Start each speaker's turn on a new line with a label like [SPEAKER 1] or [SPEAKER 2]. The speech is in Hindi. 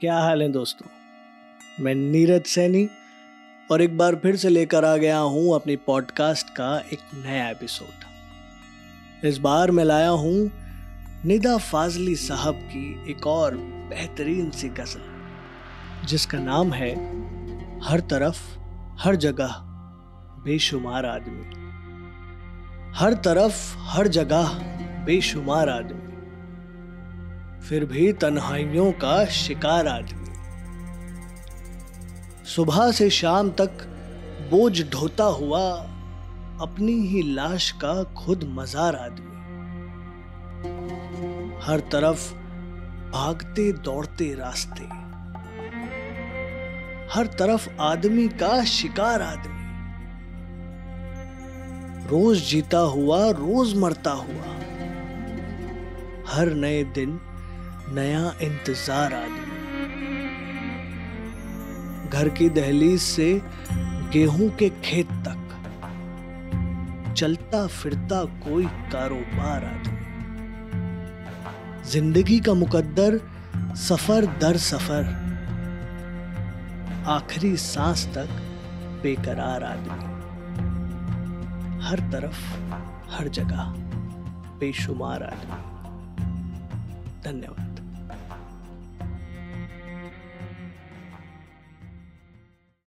[SPEAKER 1] क्या हाल है दोस्तों? मैं नीरज सैनी और एक बार फिर से लेकर आ गया हूँ अपनी पॉडकास्ट का एक नया एपिसोड इस बार मैं लाया हूँ निदा फाजली साहब की एक और बेहतरीन सी गज़ल, जिसका नाम है, हर तरफ़, हर जगह, बेशुमार आदमी। हर तरफ़, हर जगह, बेशुमार आदमी। फिर भी तन्हाइयों का शिकार आदमी सुबह से शाम तक बोझ ढोता हुआ अपनी ही लाश का खुद मजार आदमी हर तरफ़ भागते दौड़ते रास्ते। हर तरफ़ आदमी का शिकार आदमी। रोज जीता हुआ, रोज मरता हुआ। हर नए दिन नया इंतज़ार आदमी। घर की दहलीज से गेहूँ के खेत तक। चलता फिरता कोई कारोबार आदमी। ज़िंदगी का मुकद्दर सफ़र दर सफ़र। आखिरी सांस तक बेकरार आदमी। हर तरफ़, हर जगह बेशुमार आदमी। धन्यवाद।